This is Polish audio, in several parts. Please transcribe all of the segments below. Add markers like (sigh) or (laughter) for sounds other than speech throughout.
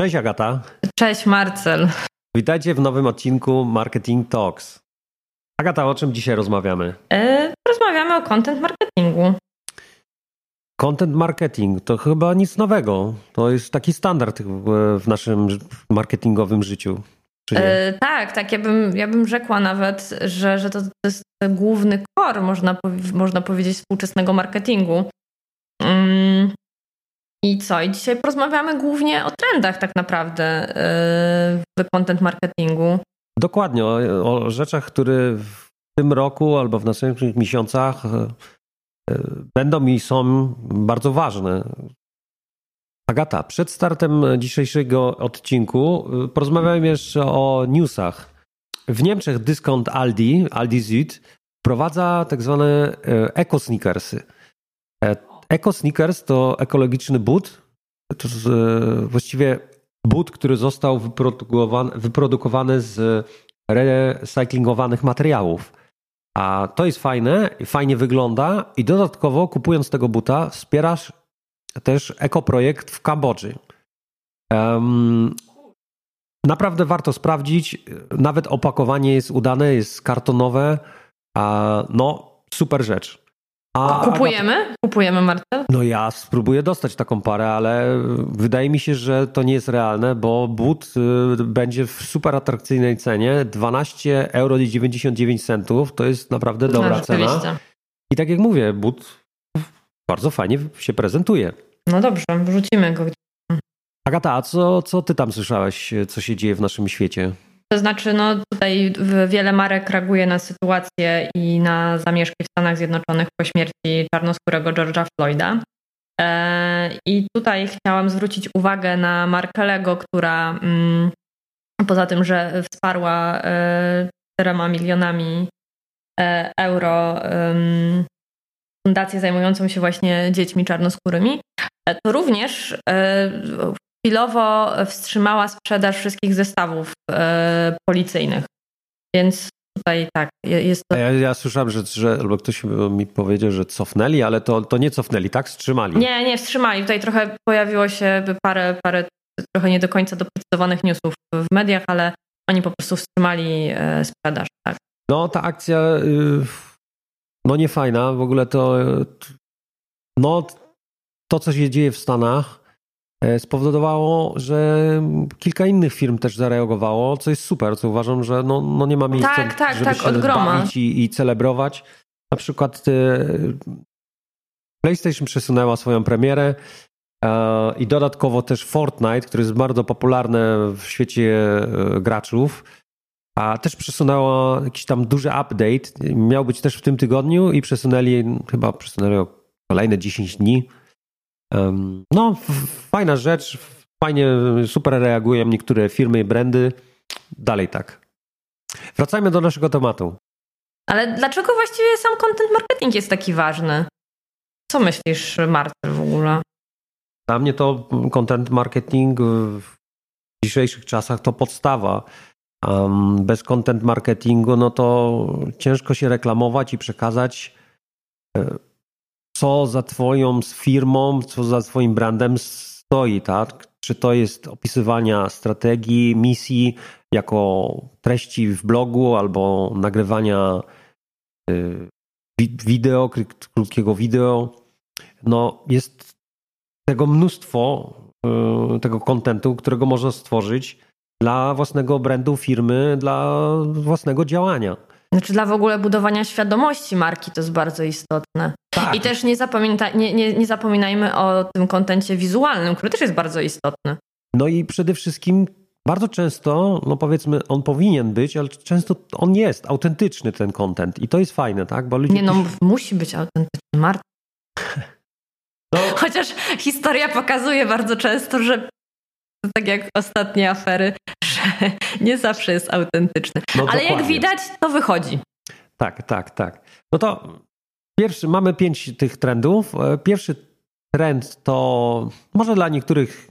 Cześć Agata. Cześć Marcel. Witajcie w nowym odcinku Marketing Talks. Agata, o czym dzisiaj rozmawiamy? E, rozmawiamy o content marketingu. Content marketing to chyba nic nowego. To jest taki standard w, naszym marketingowym życiu. E, tak, tak. Ja bym, ja bym rzekła nawet, że, że to, to jest główny core, można, można powiedzieć, współczesnego marketingu. Mm, i co? I dzisiaj porozmawiamy głównie o trendach tak naprawdę yy, w content marketingu. Dokładnie, o, o rzeczach, które w tym roku albo w następnych miesiącach yy, będą i są bardzo ważne. Agata, przed startem dzisiejszego odcinku yy, porozmawiamy jeszcze o newsach. W Niemczech dyskont Aldi, Aldi Süd, wprowadza tak zwane eco-sneakersy. Eco Sneakers to ekologiczny but. To właściwie but, który został wyprodukowany, wyprodukowany z recyklingowanych materiałów. A to jest fajne, fajnie wygląda i dodatkowo kupując tego buta wspierasz też ekoprojekt w Kambodży. Um, naprawdę warto sprawdzić. Nawet opakowanie jest udane, jest kartonowe. A no, super rzecz. A, Kupujemy? Kupujemy, Marcel? No ja spróbuję dostać taką parę, ale wydaje mi się, że to nie jest realne, bo but y, będzie w super atrakcyjnej cenie. 12 euro i 99 centów to jest naprawdę dobra no, cena. I tak jak mówię, but bardzo fajnie się prezentuje. No dobrze, wrzucimy go. Agata, a co, co ty tam słyszałeś, co się dzieje w naszym świecie? To znaczy, no tutaj wiele marek reaguje na sytuację i na zamieszki w Stanach Zjednoczonych po śmierci czarnoskórego George'a Floyda. E, I tutaj chciałam zwrócić uwagę na markę Lego, która mm, poza tym, że wsparła 4 e, milionami e, euro fundację zajmującą się właśnie dziećmi czarnoskórymi, to również chwilowo wstrzymała sprzedaż wszystkich zestawów e, policyjnych. Więc tutaj tak, jest to... Ja, ja słyszałem, że, że albo ktoś mi powiedział, że cofnęli, ale to, to nie cofnęli, tak? Wstrzymali. Nie, nie, wstrzymali. Tutaj trochę pojawiło się parę, parę trochę nie do końca doprecyzowanych newsów w mediach, ale oni po prostu wstrzymali e, sprzedaż, tak. No, ta akcja y, no nie fajna, w ogóle to no to, co się dzieje w Stanach, spowodowało, że kilka innych firm też zareagowało, co jest super, co uważam, że no, no nie ma miejsca, tak, tak, żeby tak, się bawić i, i celebrować. Na przykład e, PlayStation przesunęła swoją premierę e, i dodatkowo też Fortnite, który jest bardzo popularny w świecie graczów, a też przesunęła jakiś tam duży update. Miał być też w tym tygodniu i przesunęli, chyba przesunęli o kolejne 10 dni. No, fajna rzecz, fajnie, super reagują niektóre firmy i brandy. Dalej tak. Wracajmy do naszego tematu. Ale dlaczego właściwie sam content marketing jest taki ważny? Co myślisz, Marcel, w ogóle? Dla mnie to content marketing w dzisiejszych czasach to podstawa. Bez content marketingu, no to ciężko się reklamować i przekazać e, co za twoją firmą, co za twoim brandem stoi, tak? Czy to jest opisywania strategii, misji jako treści w blogu albo nagrywania y, wideo, krótkiego wideo. No jest tego mnóstwo, y, tego kontentu, którego można stworzyć dla własnego brandu firmy, dla własnego działania. Znaczy dla w ogóle budowania świadomości marki to jest bardzo istotne. Tak. I też nie, nie, nie, nie zapominajmy o tym kontencie wizualnym, który też jest bardzo istotny. No i przede wszystkim bardzo często, no powiedzmy, on powinien być, ale często on jest autentyczny ten kontent i to jest fajne, tak? Bo ludzie nie, no musi być autentyczny, Marta. No. (laughs) Chociaż historia pokazuje bardzo często, że tak jak ostatnie afery, (laughs) że nie zawsze jest autentyczny. No Ale jak widać, to wychodzi. Tak, tak, tak. No to pierwszy, mamy pięć tych trendów. E, pierwszy trend to może dla niektórych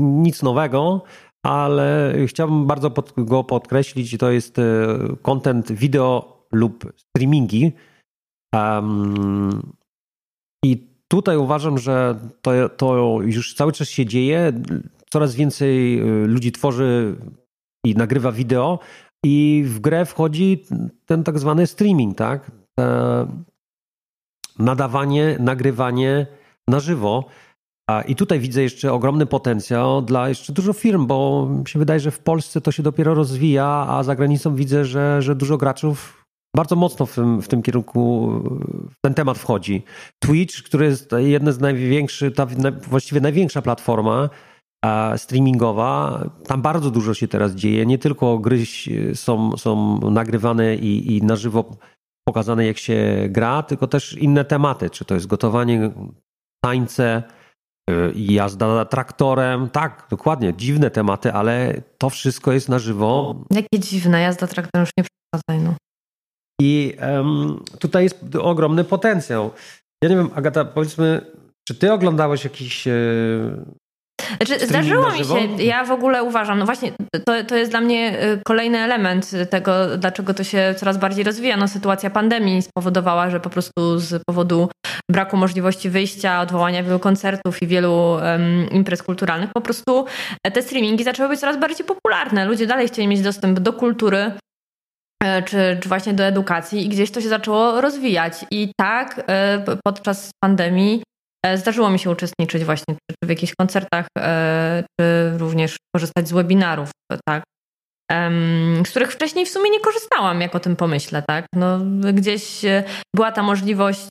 nic nowego, ale chciałbym bardzo pod, go podkreślić. To jest e, content wideo lub streamingi. Um, I tutaj uważam, że to, to już cały czas się dzieje coraz więcej ludzi tworzy i nagrywa wideo i w grę wchodzi ten tak zwany streaming, tak? Nadawanie, nagrywanie na żywo. I tutaj widzę jeszcze ogromny potencjał dla jeszcze dużo firm, bo mi się wydaje, że w Polsce to się dopiero rozwija, a za granicą widzę, że, że dużo graczów bardzo mocno w tym, w tym kierunku w ten temat wchodzi. Twitch, który jest jedna z największych, ta właściwie największa platforma streamingowa, tam bardzo dużo się teraz dzieje. Nie tylko gry są, są nagrywane i, i na żywo pokazane, jak się gra, tylko też inne tematy, czy to jest gotowanie, tańce, y, jazda traktorem. Tak, dokładnie, dziwne tematy, ale to wszystko jest na żywo. Jakie dziwne, jazda traktorem już nie przeszkadzaj, no. I um, tutaj jest ogromny potencjał. Ja nie wiem, Agata, powiedzmy, czy ty oglądałeś jakiś e, znaczy, zdarzyło mi się, ja w ogóle uważam, no właśnie, to, to jest dla mnie y, kolejny element tego, dlaczego to się coraz bardziej rozwija. No, sytuacja pandemii spowodowała, że po prostu z powodu braku możliwości wyjścia, odwołania wielu koncertów i wielu um, imprez kulturalnych, po prostu te streamingi zaczęły być coraz bardziej popularne. Ludzie dalej chcieli mieć dostęp do kultury, e, czy, czy właśnie do edukacji i gdzieś to się zaczęło rozwijać. I tak e, podczas pandemii E, zdarzyło mi się uczestniczyć właśnie czy w jakichś koncertach, e, czy również korzystać z webinarów, tak, z których wcześniej w sumie nie korzystałam, jak o tym pomyślę, tak. No, gdzieś e, była ta możliwość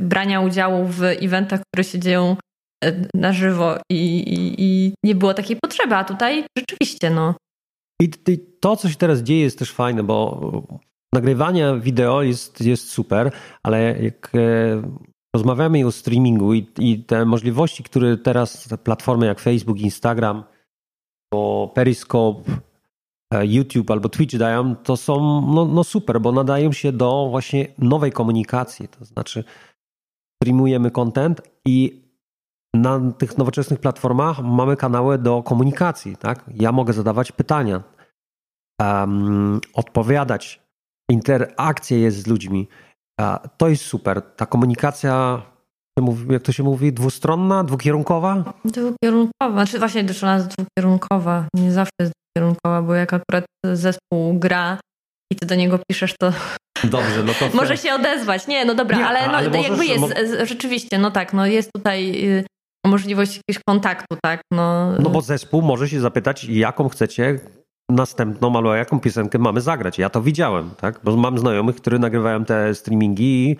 brania udziału w eventach, które się dzieją na żywo i, i, i nie było takiej potrzeby, a tutaj rzeczywiście, no. I to, co się teraz dzieje, jest też fajne, bo nagrywanie wideo jest, jest super, ale jak rozmawiamy o streamingu i, i, te możliwości, które teraz te platformy jak Facebook, Instagram, bo Periscope, e, YouTube albo Twitch dają, to są no, no super, bo nadają się do właśnie nowej komunikacji. To znaczy streamujemy content i na tych nowoczesnych platformach mamy kanały do komunikacji. Tak? Ja mogę zadawać pytania, um, odpowiadać, interakcja jest z ludźmi. To jest super. Ta komunikacja, jak to się mówi, dwustronna, dwukierunkowa? Dwukierunkowa. Znaczy właśnie też ona jest dwukierunkowa. Nie zawsze jest dwukierunkowa, bo jak akurat zespół gra i ty do niego piszesz, to (laughs) Dobrze, no to... (laughs) Może się odezwać. Nie, no dobra, Nie, ale, no, ale jakby możesz, jest, rzeczywiście, no tak, no jest tutaj y, możliwość jakiegoś kontaktu, tak? No, no bo zespół może się zapytać, jaką chcecie następną albo jaką piosenkę mamy zagrać. Ja to widziałem, tak? Bo mam znajomych, którzy nagrywają te streamingi i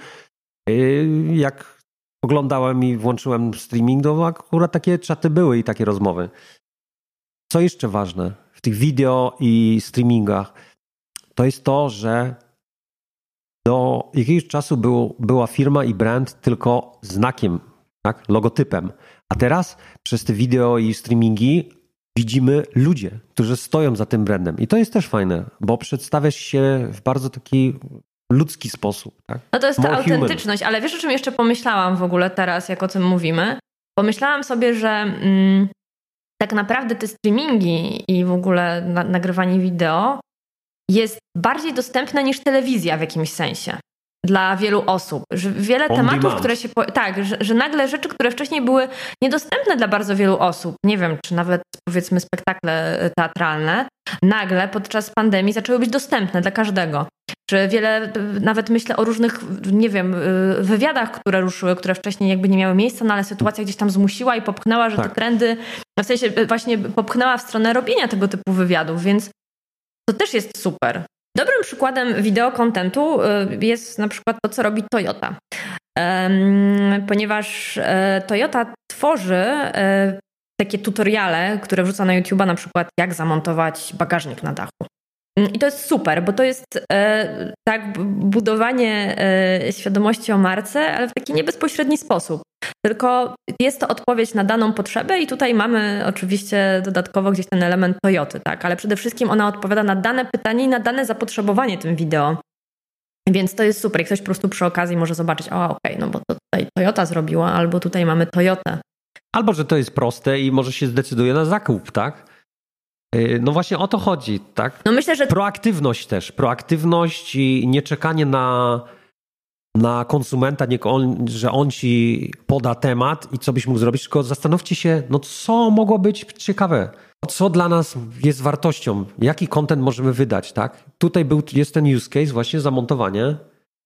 y, jak oglądałem i włączyłem streaming, to akurat takie czaty były i takie rozmowy. Co jeszcze ważne w tych wideo i streamingach, to jest to, że do jakiegoś czasu był, była firma i brand tylko znakiem, tak? logotypem. A teraz przez te wideo i streamingi widzimy ludzie, którzy stoją za tym brandem. I to jest też fajne, bo przedstawiasz się w bardzo taki ludzki sposób. Tak? No to jest ta autentyczność, human. ale wiesz o czym jeszcze pomyślałam w ogóle teraz, jak o tym mówimy? Pomyślałam sobie, że mm, tak naprawdę te streamingi i w ogóle na, nagrywanie wideo jest bardziej dostępne niż telewizja w jakimś sensie dla wielu osób. Że wiele On tematów, demand. które się. Tak, że, że, nagle rzeczy, które wcześniej były niedostępne dla bardzo wielu osób, nie wiem, czy nawet powiedzmy spektakle e, teatralne, nagle podczas pandemii zaczęły być dostępne dla każdego. Czy wiele, nawet myślę o różnych, nie wiem, e, wywiadach, które ruszyły, które wcześniej jakby nie miały miejsca, no ale sytuacja gdzieś tam zmusiła i popchnęła, że tak. te trendy, w sensie e, właśnie popchnęła w stronę robienia tego typu wywiadów, więc to też jest super. Dobrym przykładem wideokontentu y, jest na przykład to, co robi Toyota. Ponieważ e, Toyota tworzy e, takie tutoriale, które wrzuca na YouTube'a, na przykład jak zamontować bagażnik na dachu. I to jest super, bo to jest e, tak budowanie świadomości o marce, ale w taki niebezpośredni sposób. Tylko jest to odpowiedź na daną potrzebę i tutaj mamy oczywiście dodatkowo gdzieś ten element Toyoty, tak, ale przede wszystkim ona odpowiada na dane pytanie i na dane zapotrzebowanie tym wideo. Więc to jest super i ktoś po prostu przy okazji może zobaczyć, o okej, okay, no bo to tutaj Toyota zrobiła, albo tutaj mamy Toyotę. Albo, że to jest proste i może się zdecyduje na zakup, tak? Y, no właśnie o to chodzi, tak? No myślę, że... Proaktywność też, proaktywność i nie czekanie na na konsumenta, nie on, że on ci poda temat i co byś mógł zrobić, tylko zastanówcie się, no co mogło być ciekawe, co dla nas jest wartością, jaki content możemy wydać, tak? Tutaj był, jest ten use case właśnie zamontowanie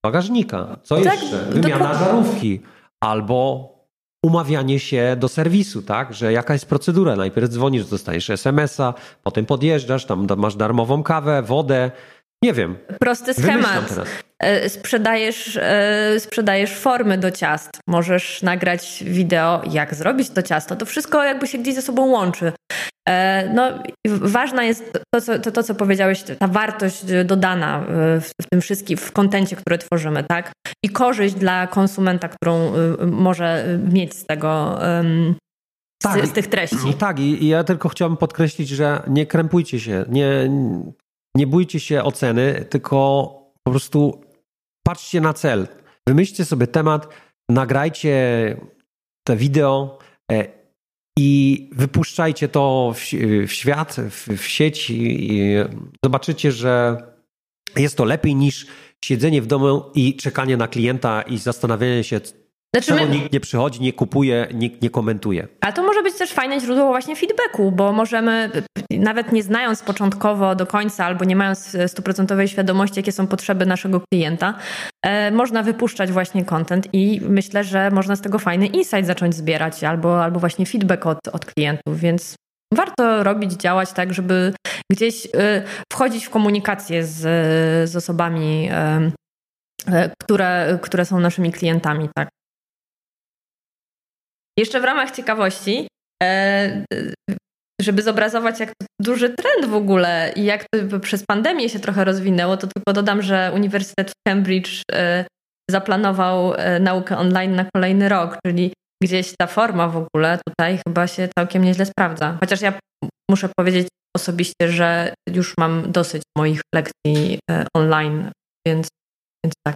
bagażnika. Co tak, jeszcze? Wymiana żarówki albo umawianie się do serwisu, tak? Że jaka jest procedura? Najpierw dzwonisz, dostajesz SMS-a, potem podjeżdżasz, tam masz darmową kawę, wodę, nie wiem. Prosty schemat. E, sprzedajesz, e, sprzedajesz formy do ciast. Możesz nagrać wideo, jak zrobić to ciasto. To wszystko jakby się gdzieś ze sobą łączy. E, no, ważna jest to co, to, to, co powiedziałeś, ta wartość dodana w, w tym wszystkim, w kontencie, który tworzymy, tak? I korzyść dla konsumenta, którą może mieć z tego, z, tak, z tych treści. Tak, i, ja tylko chciałbym podkreślić, że nie krępujcie się, nie, nie bójcie się oceny, tylko po prostu patrzcie na cel. Wymyślcie sobie temat, nagrajcie te wideo e, i wypuszczajcie to w, w świat, w, w sieć i zobaczycie, że jest to lepiej niż siedzenie w domu i czekanie na klienta i zastanawianie się, znaczy my... nikt nie przychodzi, nie kupuje, nikt nie komentuje. A to może być też fajne źródło właśnie feedbacku, bo możemy, nawet nie znając początkowo do końca albo nie mając stuprocentowej świadomości, jakie są potrzeby naszego klienta, e, można wypuszczać właśnie content i myślę, że można z tego fajny insight zacząć zbierać albo, albo właśnie feedback od, od klientów, więc warto robić, działać tak, żeby gdzieś y, wchodzić w komunikację z, z osobami, y, które, które są naszymi klientami, tak. Jeszcze w ramach ciekawości, e, żeby zobrazować, jak duży trend w ogóle i jak to przez pandemię się trochę rozwinęło, to tylko dodam, że Uniwersytet w Cambridge e, zaplanował e, naukę online na kolejny rok, czyli gdzieś ta forma w ogóle tutaj chyba się całkiem nieźle sprawdza. Chociaż ja muszę powiedzieć osobiście, że już mam dosyć moich lekcji online, więc, więc tak.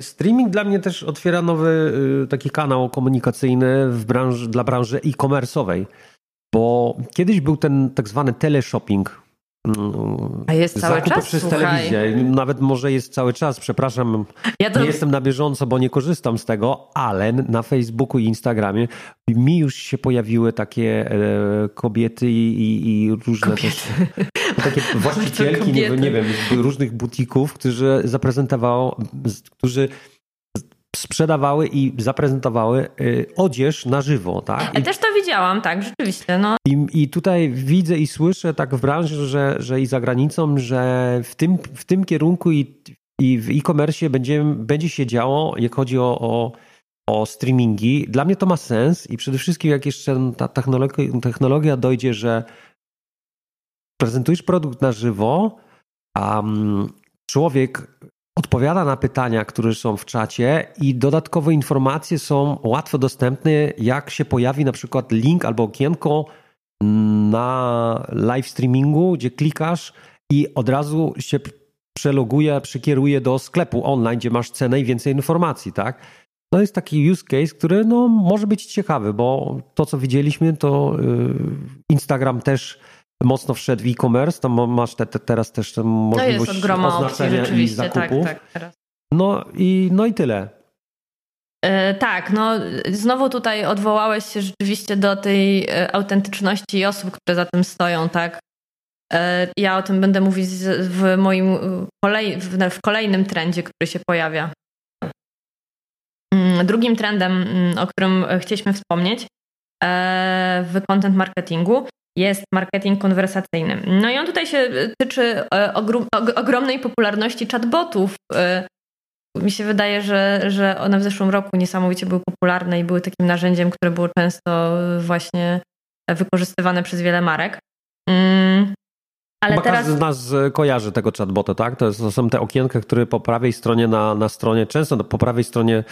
Streaming dla mnie też otwiera nowy y, taki kanał komunikacyjny w branży, dla branży e-commerce'owej, bo kiedyś był ten tak zwany teleshopping, a jest cały czas? przez Słuchaj. telewizję. Nawet może jest cały czas, przepraszam. Ja to... Nie jestem na bieżąco, bo nie korzystam z tego, ale na Facebooku i Instagramie mi już się pojawiły takie e, kobiety i, i, i różne kobiety. też takie (laughs) właścicielki, nie, nie wiem, różnych butików, którzy zaprezentowało, którzy sprzedawały i zaprezentowały y, odzież na żywo, tak? Ja też to widziałam, tak, rzeczywiście. No. I, I tutaj widzę i słyszę tak w branży, że, że i za granicą, że w tym, w tym kierunku i, i w e-commerce będzie, będzie się działo, jak chodzi o, o, o streamingi. Dla mnie to ma sens i przede wszystkim jak jeszcze ta technologia, technologia dojdzie, że prezentujesz produkt na żywo, a mm, człowiek odpowiada na pytania, które są w czacie i dodatkowe informacje są łatwo dostępne, jak się pojawi na przykład link albo okienko na live streamingu, gdzie klikasz i od razu się przeloguje, przekieruje do sklepu online, gdzie masz cenę i więcej informacji, tak? To jest taki use case, który no, może być ciekawy, bo to, co widzieliśmy, to y, Instagram też mocno wszedł w e-commerce, tam masz te, te, teraz też tę możliwość no oznaczenia opcji, i zakupu. Tak, tak, no, i, no i tyle. E, tak, no znowu tutaj odwołałeś się rzeczywiście do tej e, autentyczności osób, które za tym stoją, tak? E, ja o tym będę mówić w moim kolej, w kolejnym trendzie, który się pojawia. Mm, drugim trendem, mm, o którym chcieliśmy wspomnieć w content marketingu jest marketing konwersacyjny. No i on tutaj się tyczy e, ogromnej popularności chatbotów. E, mi się wydaje, że, że one w zeszłym roku niesamowicie były popularne i były takim narzędziem, które było często właśnie wykorzystywane przez wiele marek. Mm, ale Chyba teraz... każdy z nas kojarzy tego chatbota, tak? To, jest, to są te okienka, które po prawej stronie na, na stronie, często po prawej stronie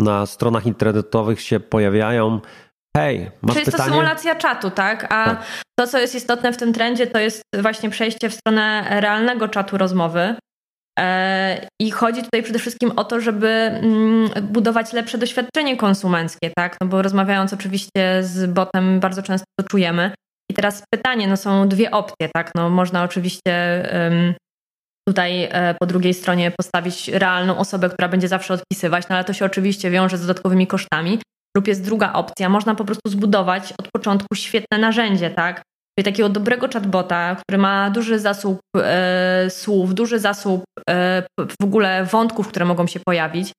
na stronach internetowych się pojawiają Hej, masz Czyli jest pytanie? to symulacja czatu, tak? A tak. to, co jest istotne w tym trendzie, to jest właśnie przejście w stronę realnego czatu rozmowy. E, I chodzi tutaj przede wszystkim o to, żeby mm, budować lepsze doświadczenie konsumenckie, tak? No bo rozmawiając oczywiście z botem, bardzo często to czujemy. I teraz pytanie, no są dwie opcje, tak? No można oczywiście um, tutaj e, po drugiej stronie postawić realną osobę, która będzie zawsze odpisywać, no ale to się oczywiście wiąże z dodatkowymi kosztami. Lub jest druga opcja, można po prostu zbudować od początku świetne narzędzie, tak? Czyli takiego dobrego chatbota, który ma duży zasób e, słów, duży zasób e, w ogóle wątków, które mogą się pojawić.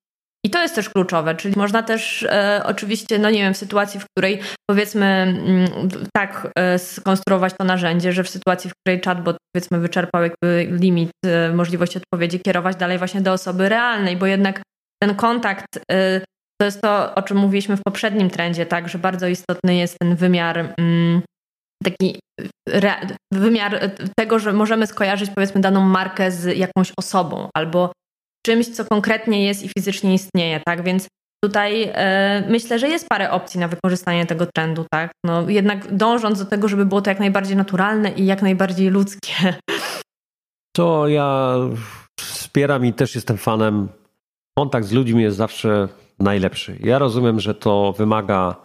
I to jest też kluczowe, czyli można też e, oczywiście, no nie wiem, w sytuacji, w której powiedzmy m, mm, tak e, skonstruować to narzędzie, że w sytuacji, w której chatbot powiedzmy wyczerpał jakby limit e, możliwości odpowiedzi, kierować dalej właśnie do osoby realnej, bo jednak ten kontakt e, to jest to, o czym mówiliśmy w poprzednim trendzie, tak, że bardzo istotny jest ten wymiar mm, taki re, wymiar tego, że możemy skojarzyć powiedzmy daną markę z jakąś osobą albo czymś, co konkretnie jest i fizycznie istnieje, tak? Więc tutaj e, myślę, że jest parę opcji na wykorzystanie tego trendu, tak? No, jednak dążąc do tego, żeby było to jak najbardziej naturalne i jak najbardziej ludzkie. (laughs) To ja wspieram i też jestem fanem. Kontakt z ludźmi jest zawsze najlepszy. Ja rozumiem, że to wymaga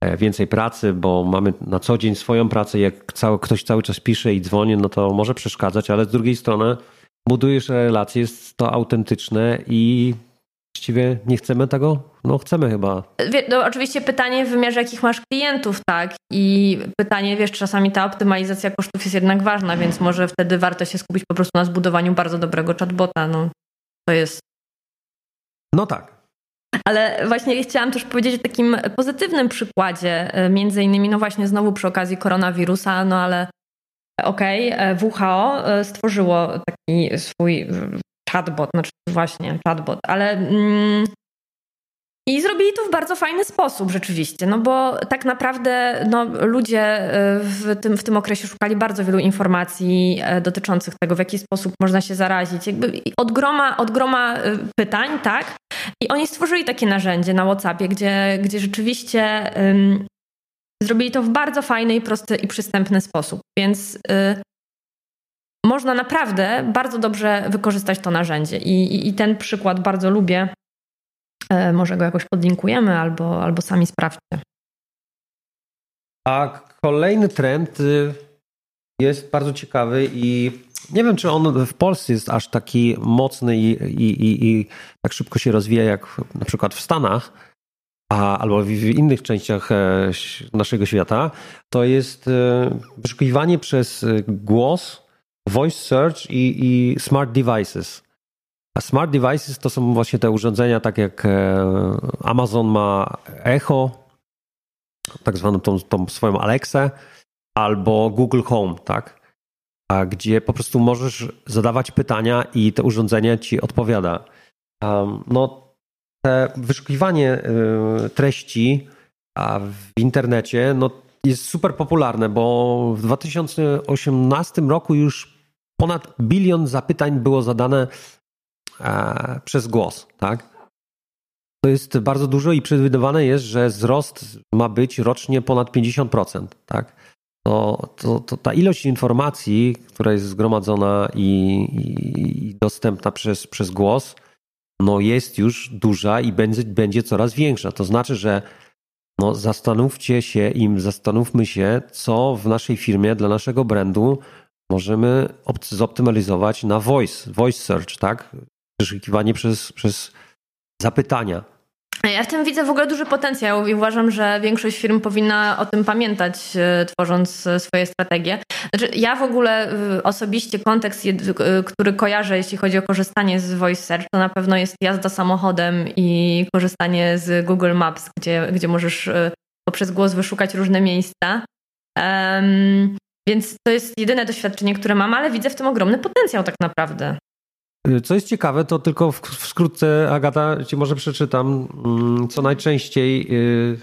e, więcej pracy, bo mamy na co dzień swoją pracę. Jak cały, ktoś cały czas pisze i dzwoni, no to może przeszkadzać, ale z drugiej strony budujesz relacje, jest to autentyczne i właściwie nie chcemy tego? No chcemy chyba. No, oczywiście pytanie w wymiarze jakich masz klientów, tak? I pytanie, wiesz, czasami ta optymalizacja kosztów jest jednak ważna, więc może wtedy warto się skupić po prostu na zbudowaniu bardzo dobrego chatbota. No, to jest... No tak. Ale właśnie chciałam też powiedzieć o takim pozytywnym przykładzie, e, między innymi, no właśnie znowu przy okazji koronawirusa, no ale okej, okay, e, WHO e, stworzyło taki swój chatbot, znaczy właśnie chatbot, ale mm, i zrobili to w bardzo fajny sposób rzeczywiście, no bo tak naprawdę no, ludzie e, w tym, w tym okresie szukali bardzo wielu informacji dotyczących tego, w jaki sposób można się zarazić. Jakby od groma, od groma pytań, tak? I oni stworzyli takie narzędzie na WhatsAppie, gdzie, gdzie rzeczywiście Zrobili to w bardzo fajny i prosty i przystępny sposób, więc można naprawdę bardzo dobrze wykorzystać to narzędzie. I, i, i ten przykład bardzo lubię. Y, może go jakoś podlinkujemy albo, albo sami sprawdźcie. A kolejny trend y, jest bardzo ciekawy i nie wiem, czy on w Polsce jest aż taki mocny i, i, i, i tak szybko się rozwija jak na przykład w Stanach a, albo w innych częściach e, naszego świata, to jest e, wyszukiwanie przez e, głos, voice search i, i smart devices. A smart devices to są właśnie te urządzenia, tak jak Amazon ma Echo, tak zwaną tą, tą swoją Alexę, albo Google Home, tak? A gdzie po prostu możesz zadawać pytania i to urządzenie ci odpowiada. Um, no, te wyszukiwanie y, treści w internecie no, jest super popularne, bo w 2018 roku już ponad bilion zapytań było zadane e, przez głos, tak? To jest bardzo dużo i przewidywane jest, że wzrost ma być rocznie ponad 50%, tak? To, to, to ta ilość informacji, która jest zgromadzona i, i dostępna przez, przez głos, no jest już duża i będzie, będzie coraz większa. To znaczy, że no zastanówcie się im, zastanówmy się, co w naszej firmie dla naszego brandu możemy zoptymalizować na voice, voice search, tak? Wyszukiwanie przez, przez zapytania. Ja w tym widzę w ogóle duży potencjał i uważam, że większość firm powinna o tym pamiętać, e, tworząc e, swoje strategie. Znaczy, ja w ogóle e, osobiście kontekst, który kojarzę, jeśli chodzi o korzystanie z Voice Search, to na pewno jest jazda samochodem i korzystanie z Google Maps, gdzie, gdzie możesz poprzez głos wyszukać różne miejsca. Um, więc to jest jedyne doświadczenie, które mam, ale widzę w tym ogromny potencjał tak naprawdę. Y, co jest ciekawe, to tylko w, w skrótce, Agata, ci może przeczytam, mm, co najczęściej y,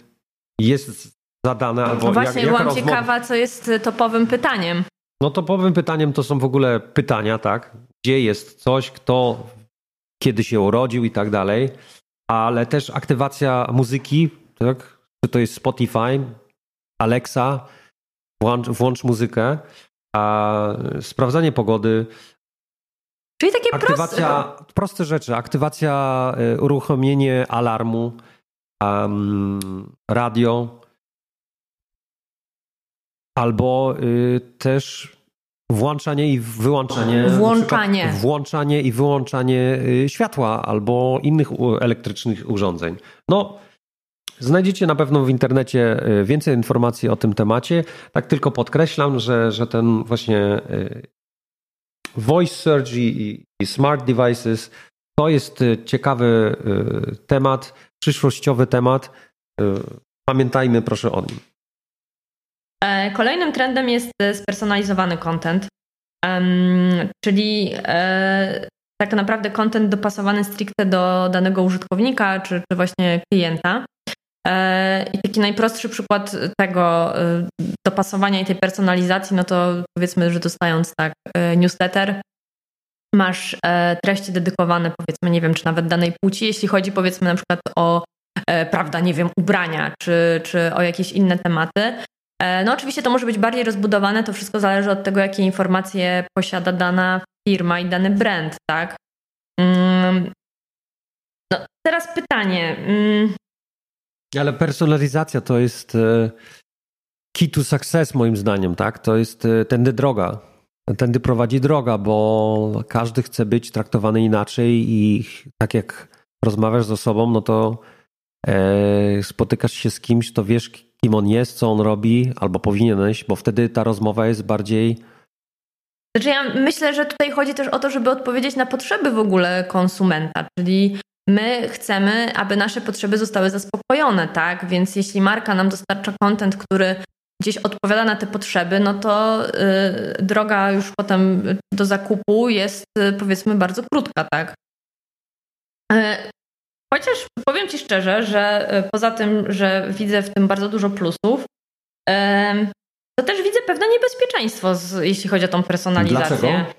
jest zadane. Albo no właśnie, jak, byłam ciekawa, co jest topowym pytaniem. No topowym pytaniem to są w ogóle pytania, tak? Gdzie jest coś, kto kiedy się urodził i tak dalej, ale też aktywacja muzyki, tak? Czy to jest Spotify, Alexa, włącz, włącz muzykę, a sprawdzanie pogody, Czyli takie Aktywacja, proste... proste rzeczy. Aktywacja, y, uruchomienie alarmu, um, radio, albo y, też włączanie i wyłączanie. Włączanie. Włączanie i wyłączanie y, światła albo innych elektrycznych urządzeń. No, Znajdziecie na pewno w internecie y, więcej informacji o tym temacie. Tak tylko podkreślam, że, że ten właśnie voice search i, i smart devices to jest ciekawy temat, przyszłościowy temat. Pamiętajmy proszę o nim. E, kolejnym trendem jest spersonalizowany content, czyli e, tak naprawdę content dopasowany stricte do danego użytkownika czy, czy właśnie klienta. I taki najprostszy przykład tego dopasowania i tej personalizacji, no to powiedzmy, że dostając tak newsletter, masz treści dedykowane powiedzmy, nie wiem, czy nawet danej płci, jeśli chodzi powiedzmy na przykład o prawda, nie wiem, ubrania, czy, czy o jakieś inne tematy, E, no oczywiście to może być bardziej rozbudowane, to wszystko zależy od tego, jakie informacje posiada dana firma i dany brand, tak? Mm. No, teraz pytanie. Ale personalizacja to jest e, key to success moim zdaniem, tak? To jest e, tędy droga. Tędy prowadzi droga, bo każdy chce być traktowany inaczej i tak jak rozmawiasz z osobą, no to spotykasz się z kimś, to wiesz, kim on jest, co on robi, albo powinieneś, bo wtedy ta rozmowa jest bardziej. Znaczy, ja myślę, że tutaj chodzi też o to, żeby odpowiedzieć na potrzeby w ogóle konsumenta, czyli my chcemy, aby nasze potrzeby zostały zaspokojone, tak? Więc jeśli marka nam dostarcza kontent, który gdzieś odpowiada na te potrzeby, no to yy, droga już potem do zakupu jest yy, powiedzmy bardzo krótka, tak? Yy, Chociaż powiem Ci szczerze, że e, poza tym, że widzę w tym bardzo dużo plusów, to też widzę pewne niebezpieczeństwo, jeśli chodzi o tą personalizację. Dlaczego?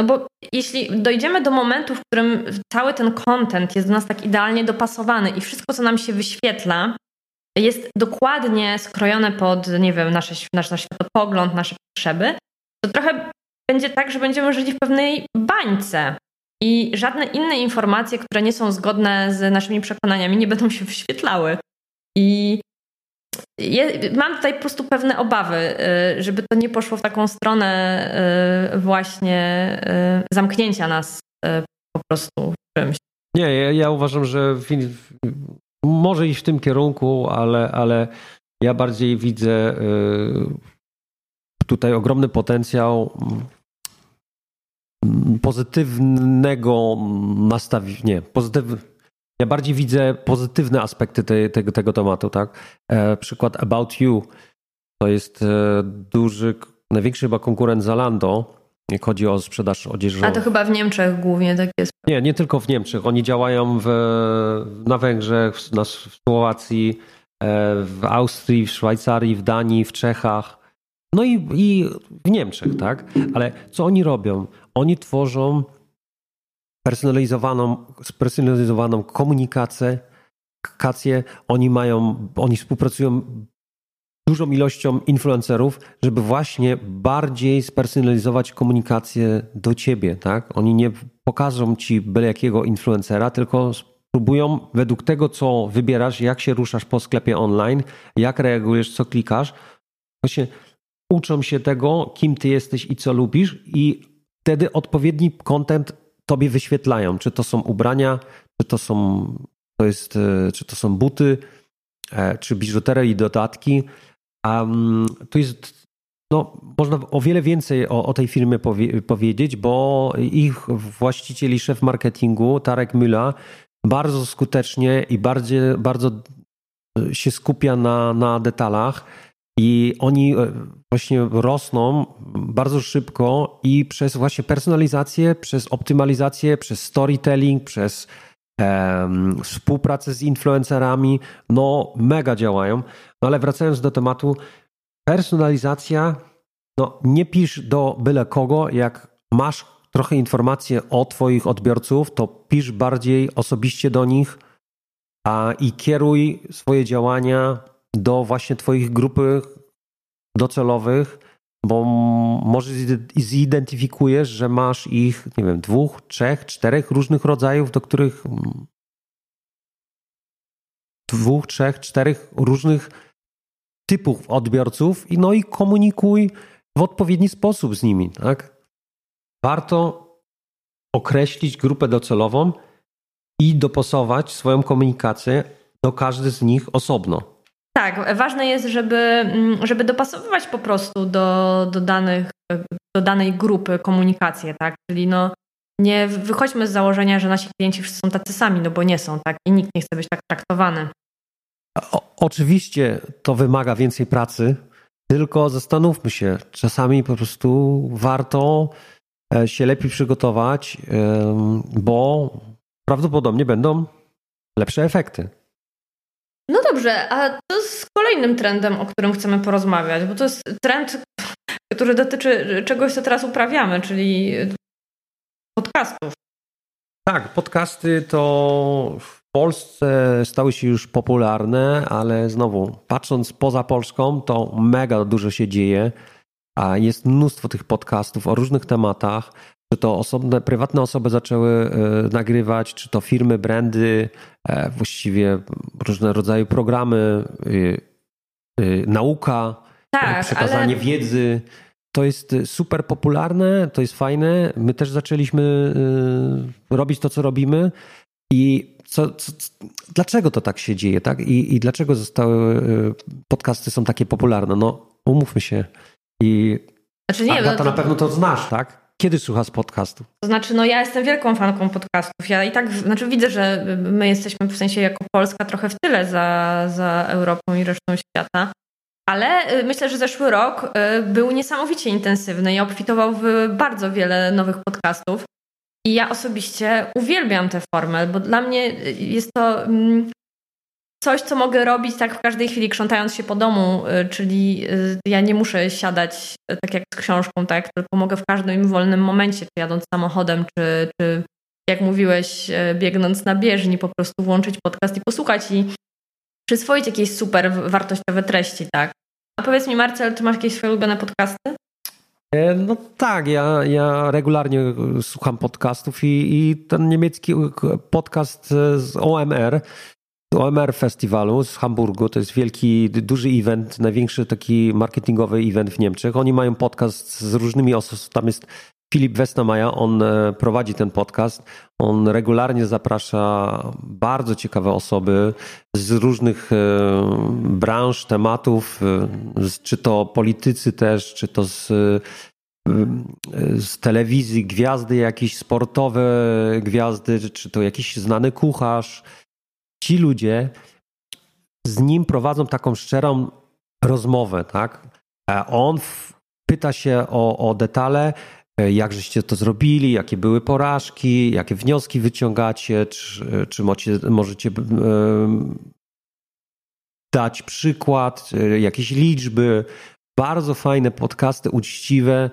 No bo jeśli dojdziemy do momentu, w którym cały ten content jest do nas tak idealnie dopasowany i wszystko, co nam się wyświetla, jest dokładnie skrojone pod, nie wiem, nasze, nasz, nasz światopogląd, nasze potrzeby, to trochę będzie tak, że będziemy żyli w pewnej bańce. I żadne inne informacje, które nie są zgodne z naszymi przekonaniami, nie będą się wyświetlały. I mam tutaj po prostu pewne obawy, y, żeby to nie poszło w taką stronę y, właśnie y, zamknięcia nas po prostu czymś. Nie, ja, ja uważam, że w, może iść w tym kierunku, ale, ale ja bardziej widzę tutaj ogromny potencjał pozytywnego nastawienia. Ja bardziej widzę pozytywne aspekty te, tego, tego tematu, tak? E, przykład About You to jest e, duży, największy chyba konkurent Zalando, jak chodzi o sprzedaż odzieży. A to chyba w Niemczech głównie tak jest. Nie, nie tylko w Niemczech. Oni działają w, na Węgrzech, na, w Słowacji, e, w Austrii, w Szwajcarii, w Danii, w Czechach. No i, i w Niemczech, tak? Ale co oni robią? Oni tworzą personalizowaną, spersonalizowaną komunikację, oni mają, oni współpracują dużą ilością influencerów, żeby właśnie bardziej spersonalizować komunikację do ciebie, tak? Oni nie pokażą ci byle jakiego influencera, tylko spróbują według tego, co wybierasz, jak się ruszasz po sklepie online, jak reagujesz, co klikasz, właśnie uczą się tego, kim ty jesteś i co lubisz i wtedy odpowiedni content tobie wyświetlają. Czy to są ubrania, czy to są, to jest, e, czy to są buty, e, czy biżuteria i dodatki. Um, to jest, no, można o wiele więcej o, o tej firmie powie, powiedzieć, bo ich właściciel i szef marketingu, Tarek Müller, bardzo skutecznie i bardziej, bardzo się skupia na, na detalach i oni e, właśnie rosną bardzo szybko i przez właśnie personalizację, przez optymalizację, przez storytelling, przez um, współpracę z influencerami, no mega działają. No ale wracając do tematu, personalizacja, no nie pisz do byle kogo, jak masz trochę informacji o Twoich odbiorców, to pisz bardziej osobiście do nich a, i kieruj swoje działania do właśnie Twoich grupy docelowych, bo może zidentyfikujesz, że masz ich, nie wiem, dwóch, trzech, czterech różnych rodzajów, do których dwóch, trzech, czterech różnych typów odbiorców i no i komunikuj w odpowiedni sposób z nimi, tak? Warto określić grupę docelową i dopasować swoją komunikację do każdy z nich osobno. Tak, ważne jest, żeby, mm, żeby dopasowywać po prostu do, do, danych, do danej grupy komunikację, tak? Czyli no, nie wychodźmy z założenia, że nasi klienci wszyscy są tacy sami, no bo nie są, tak? I nikt nie chce być tak traktowany. O, oczywiście to wymaga więcej pracy, tylko zastanówmy się, czasami po prostu warto e, się lepiej przygotować, bo prawdopodobnie będą lepsze efekty. Dobrze, a to z kolejnym trendem, o którym chcemy porozmawiać, bo to jest trend, który dotyczy czegoś, co teraz uprawiamy, czyli podcastów. Tak, podcasty to w Polsce stały się już popularne, ale znowu, patrząc poza Polską, to mega dużo się dzieje. Jest mnóstwo tych podcastów o różnych tematach. Czy to osobne, prywatne osoby zaczęły e, nagrywać, czy to firmy, brandy, e, właściwie różne rodzaje programy, e, nauka, tak, przekazanie ale... wiedzy. To jest super popularne, to jest fajne. My też zaczęliśmy robić to, co robimy. I co, co, dlaczego to tak się dzieje, tak? I, I dlaczego zostały podcasty są takie popularne? No, umówmy się. I znaczy nie, Agata, to... na pewno to znasz, tak? Kiedy słuchasz podcastu? To znaczy, no ja jestem wielką fanką podcastów. Ja i tak, znaczy widzę, że my jesteśmy w sensie jako Polska trochę w tyle za, za Europą i resztą świata. Ale y, myślę, że zeszły rok y, był niesamowicie intensywny i obfitował w bardzo wiele nowych podcastów. I ja osobiście uwielbiam tę formę, bo dla mnie y, jest to mm, coś, co mogę robić tak w każdej chwili, krzątając się po domu, y, czyli y, ja nie muszę siadać y, tak jak z książką, tak, tylko mogę w każdym wolnym momencie, czy jadąc samochodem, czy, czy jak mówiłeś, biegnąc na bieżni, po prostu włączyć podcast i posłuchać i przyswoić jakieś super wartościowe treści, tak. A powiedz mi, Marcel, czy masz jakieś swoje ulubione podcasty? E, no tak, ja, ja regularnie słucham podcastów i, i ten niemiecki podcast z OMR, OMR Festiwalu z Hamburgu. To jest wielki, duży event, największy taki marketingowy event w Niemczech. Oni mają podcast z różnymi osobami. Tam jest Filip Westamaja, on e, prowadzi ten podcast. On regularnie zaprasza bardzo ciekawe osoby z różnych e, branż, tematów, e, czy to politycy też, czy to z z telewizji, gwiazdy jakieś sportowe, gwiazdy, czy to jakiś znany kucharz, ci ludzie z nim prowadzą taką szczerą rozmowę, tak? On pyta się o, o detale, e, jak żeście to zrobili, jakie były porażki, jakie wnioski wyciągacie, czy, czy możecie, możecie dać przykład, e, jakieś liczby. Bardzo fajne podcasty, uczciwe,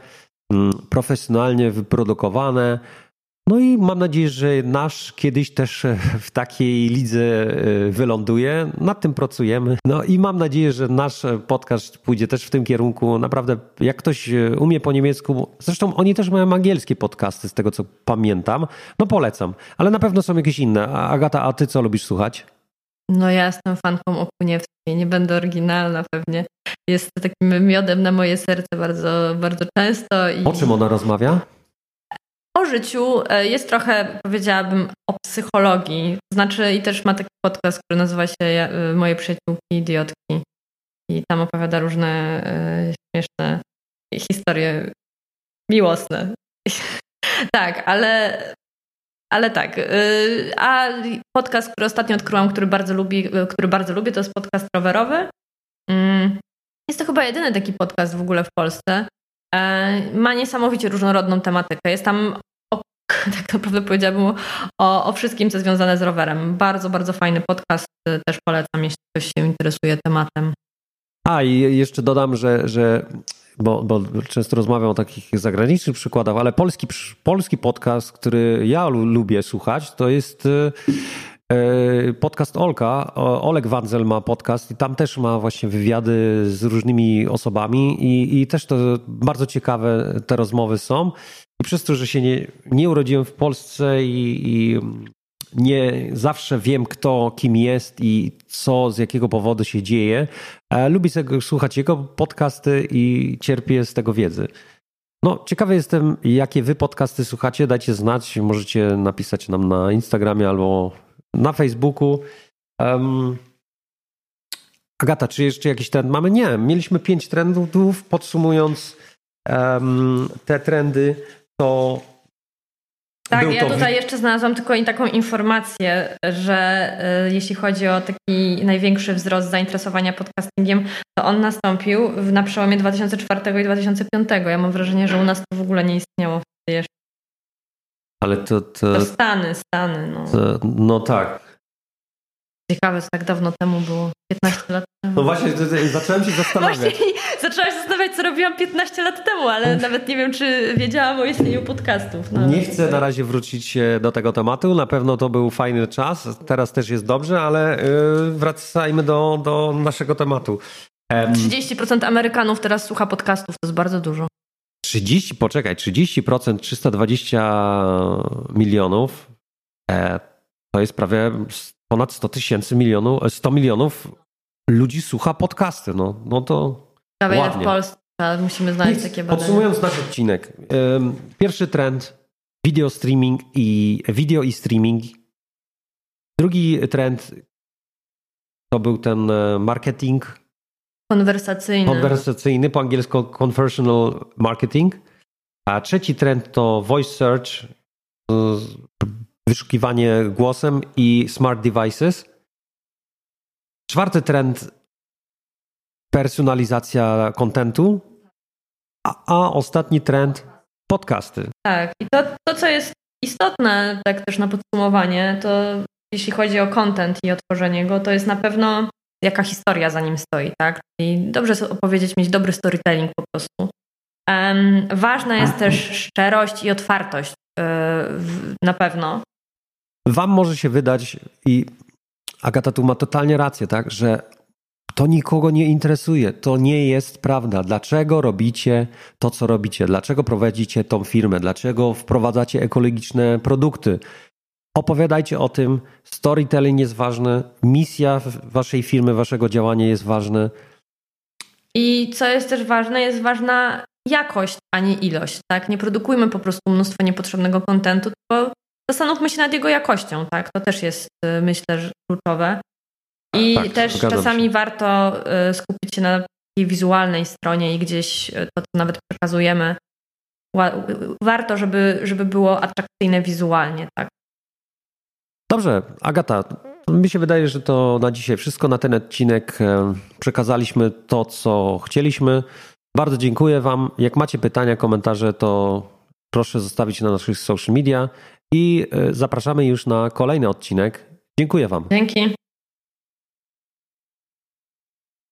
mm, profesjonalnie wyprodukowane. No i mam nadzieję, że nasz kiedyś też w takiej lidze e, wyląduje. Nad tym pracujemy. No i mam nadzieję, że nasz podcast pójdzie też w tym kierunku. Naprawdę, jak ktoś e, umie po niemiecku, zresztą oni też mają angielskie podcasty, z tego co pamiętam, no polecam. Ale na pewno są jakieś inne. Agata, a ty co lubisz słuchać? No ja jestem fanką Okuniewskiej, nie będę oryginalna pewnie. Jest takim miodem na moje serce bardzo, bardzo często. I... O czym ona rozmawia? O życiu e, jest trochę, powiedziałabym, o psychologii. Znaczy, i też ma taki podcast, który nazywa się e, Moje przyjaciółki idiotki. I tam opowiada różne e, śmieszne historie miłosne. (laughs) tak, ale, ale tak. A podcast, który ostatnio odkryłam, który bardzo, lubi, który bardzo lubię, to jest podcast rowerowy. Mm, jest to chyba jedyny taki podcast w ogóle w Polsce. Ma niesamowicie różnorodną tematykę. Jest tam (laughs) tak naprawdę powiedziałabym o, o wszystkim, co związane z rowerem. Bardzo, bardzo fajny podcast, też polecam, jeśli ktoś się interesuje tematem. A i jeszcze dodam, że, że bo, bo często rozmawiam o takich zagranicznych przykładach, ale polski, polski podcast, który ja lubię słuchać, to jest e, podcast Olka. Oleg Wanzel ma podcast i tam też ma właśnie wywiady z różnymi osobami i, i też to bardzo ciekawe te rozmowy są. I przez to, że się nie, nie urodziłem w Polsce i, i nie zawsze wiem, kto kim jest i co, z jakiego powodu się dzieje. Lubię słuchać jego podcasty i cierpię z tego wiedzy. No, ciekawy jestem, jakie wy podcasty słuchacie. Dajcie znać. Możecie napisać nam na Instagramie albo na Facebooku. Um, Agata, czy jeszcze jakiś trend mamy? Nie, mieliśmy pięć trendów. Podsumując um, te trendy, to tak, ja tutaj jeszcze znalazłam tylko taką informację, że y, jeśli chodzi o taki największy wzrost zainteresowania podcastingiem, to on nastąpił na przełomie 2004 i 2005. Ja mam wrażenie, że u nas to w ogóle nie istniało wtedy jeszcze. Ale to. To, to Stany, Stany. No. To, no tak. Ciekawe, co tak dawno temu było. 15 lat temu. No właśnie, zacząłem się zastanawiać. (laughs) Właśnie, zaczęłam się zastanawiać, co robiłam 15 lat temu, ale nawet nie wiem, czy wiedziałam o istnieniu podcastów. No. Nie chcę na razie wrócić do tego tematu. Na pewno to był fajny czas. Teraz też jest dobrze, ale y, wracajmy do, do naszego tematu. 30% Amerykanów teraz słucha podcastów, to jest bardzo dużo. 30, poczekaj, 30%, 320 milionów, e, to jest prawie ponad 100 tysięcy milionów, 100 milionów ludzi słucha podcasty. No, no to Prawie ładnie. w Polsce musimy znaleźć takie badania. Podsumując nasz odcinek. Pierwszy trend video streaming i video i streaming. Drugi trend to był ten e, marketing konwersacyjny. Konwersacyjny, po angielsku conversational marketing. A trzeci trend to voice search, wyszukiwanie głosem i smart devices. Czwarty trend personalizacja kontentu, a, a, ostatni trend podcasty. Tak, i to, to, co jest istotne, tak też na podsumowanie, to jeśli chodzi o content i o tworzenie go, to jest na pewno jaka historia za nim stoi, tak? I dobrze opowiedzieć, mieć dobry storytelling po prostu. Um, ważna jest też szczerość i otwartość yy, na pewno. Wam może się wydać i Agata tu ma totalnie rację, tak, że to nikogo nie interesuje. To nie jest prawda. Dlaczego robicie to, co robicie? Dlaczego prowadzicie tą firmę? Dlaczego wprowadzacie ekologiczne produkty? Opowiadajcie o tym. Storytelling jest ważny, misja waszej firmy, waszego działania jest ważna. I co jest też ważne, jest ważna jakość, a nie ilość. Tak? Nie produkujmy po prostu mnóstwo niepotrzebnego kontentu, tylko zastanówmy się nad jego jakością. Tak? To też jest, y, myślę, kluczowe. I tak, też czasami się. warto y, skupić się na takiej wizualnej stronie i gdzieś y, to, co nawet przekazujemy, warto, żeby, żeby było atrakcyjne wizualnie, tak. Dobrze, Agata, mi się wydaje, że to na dzisiaj wszystko. Na ten odcinek e, przekazaliśmy to, co chcieliśmy. Bardzo dziękuję Wam. Jak macie pytania, komentarze, to proszę zostawić na naszych social media i e, zapraszamy już na kolejny odcinek. Dziękuję Wam. Dzięki.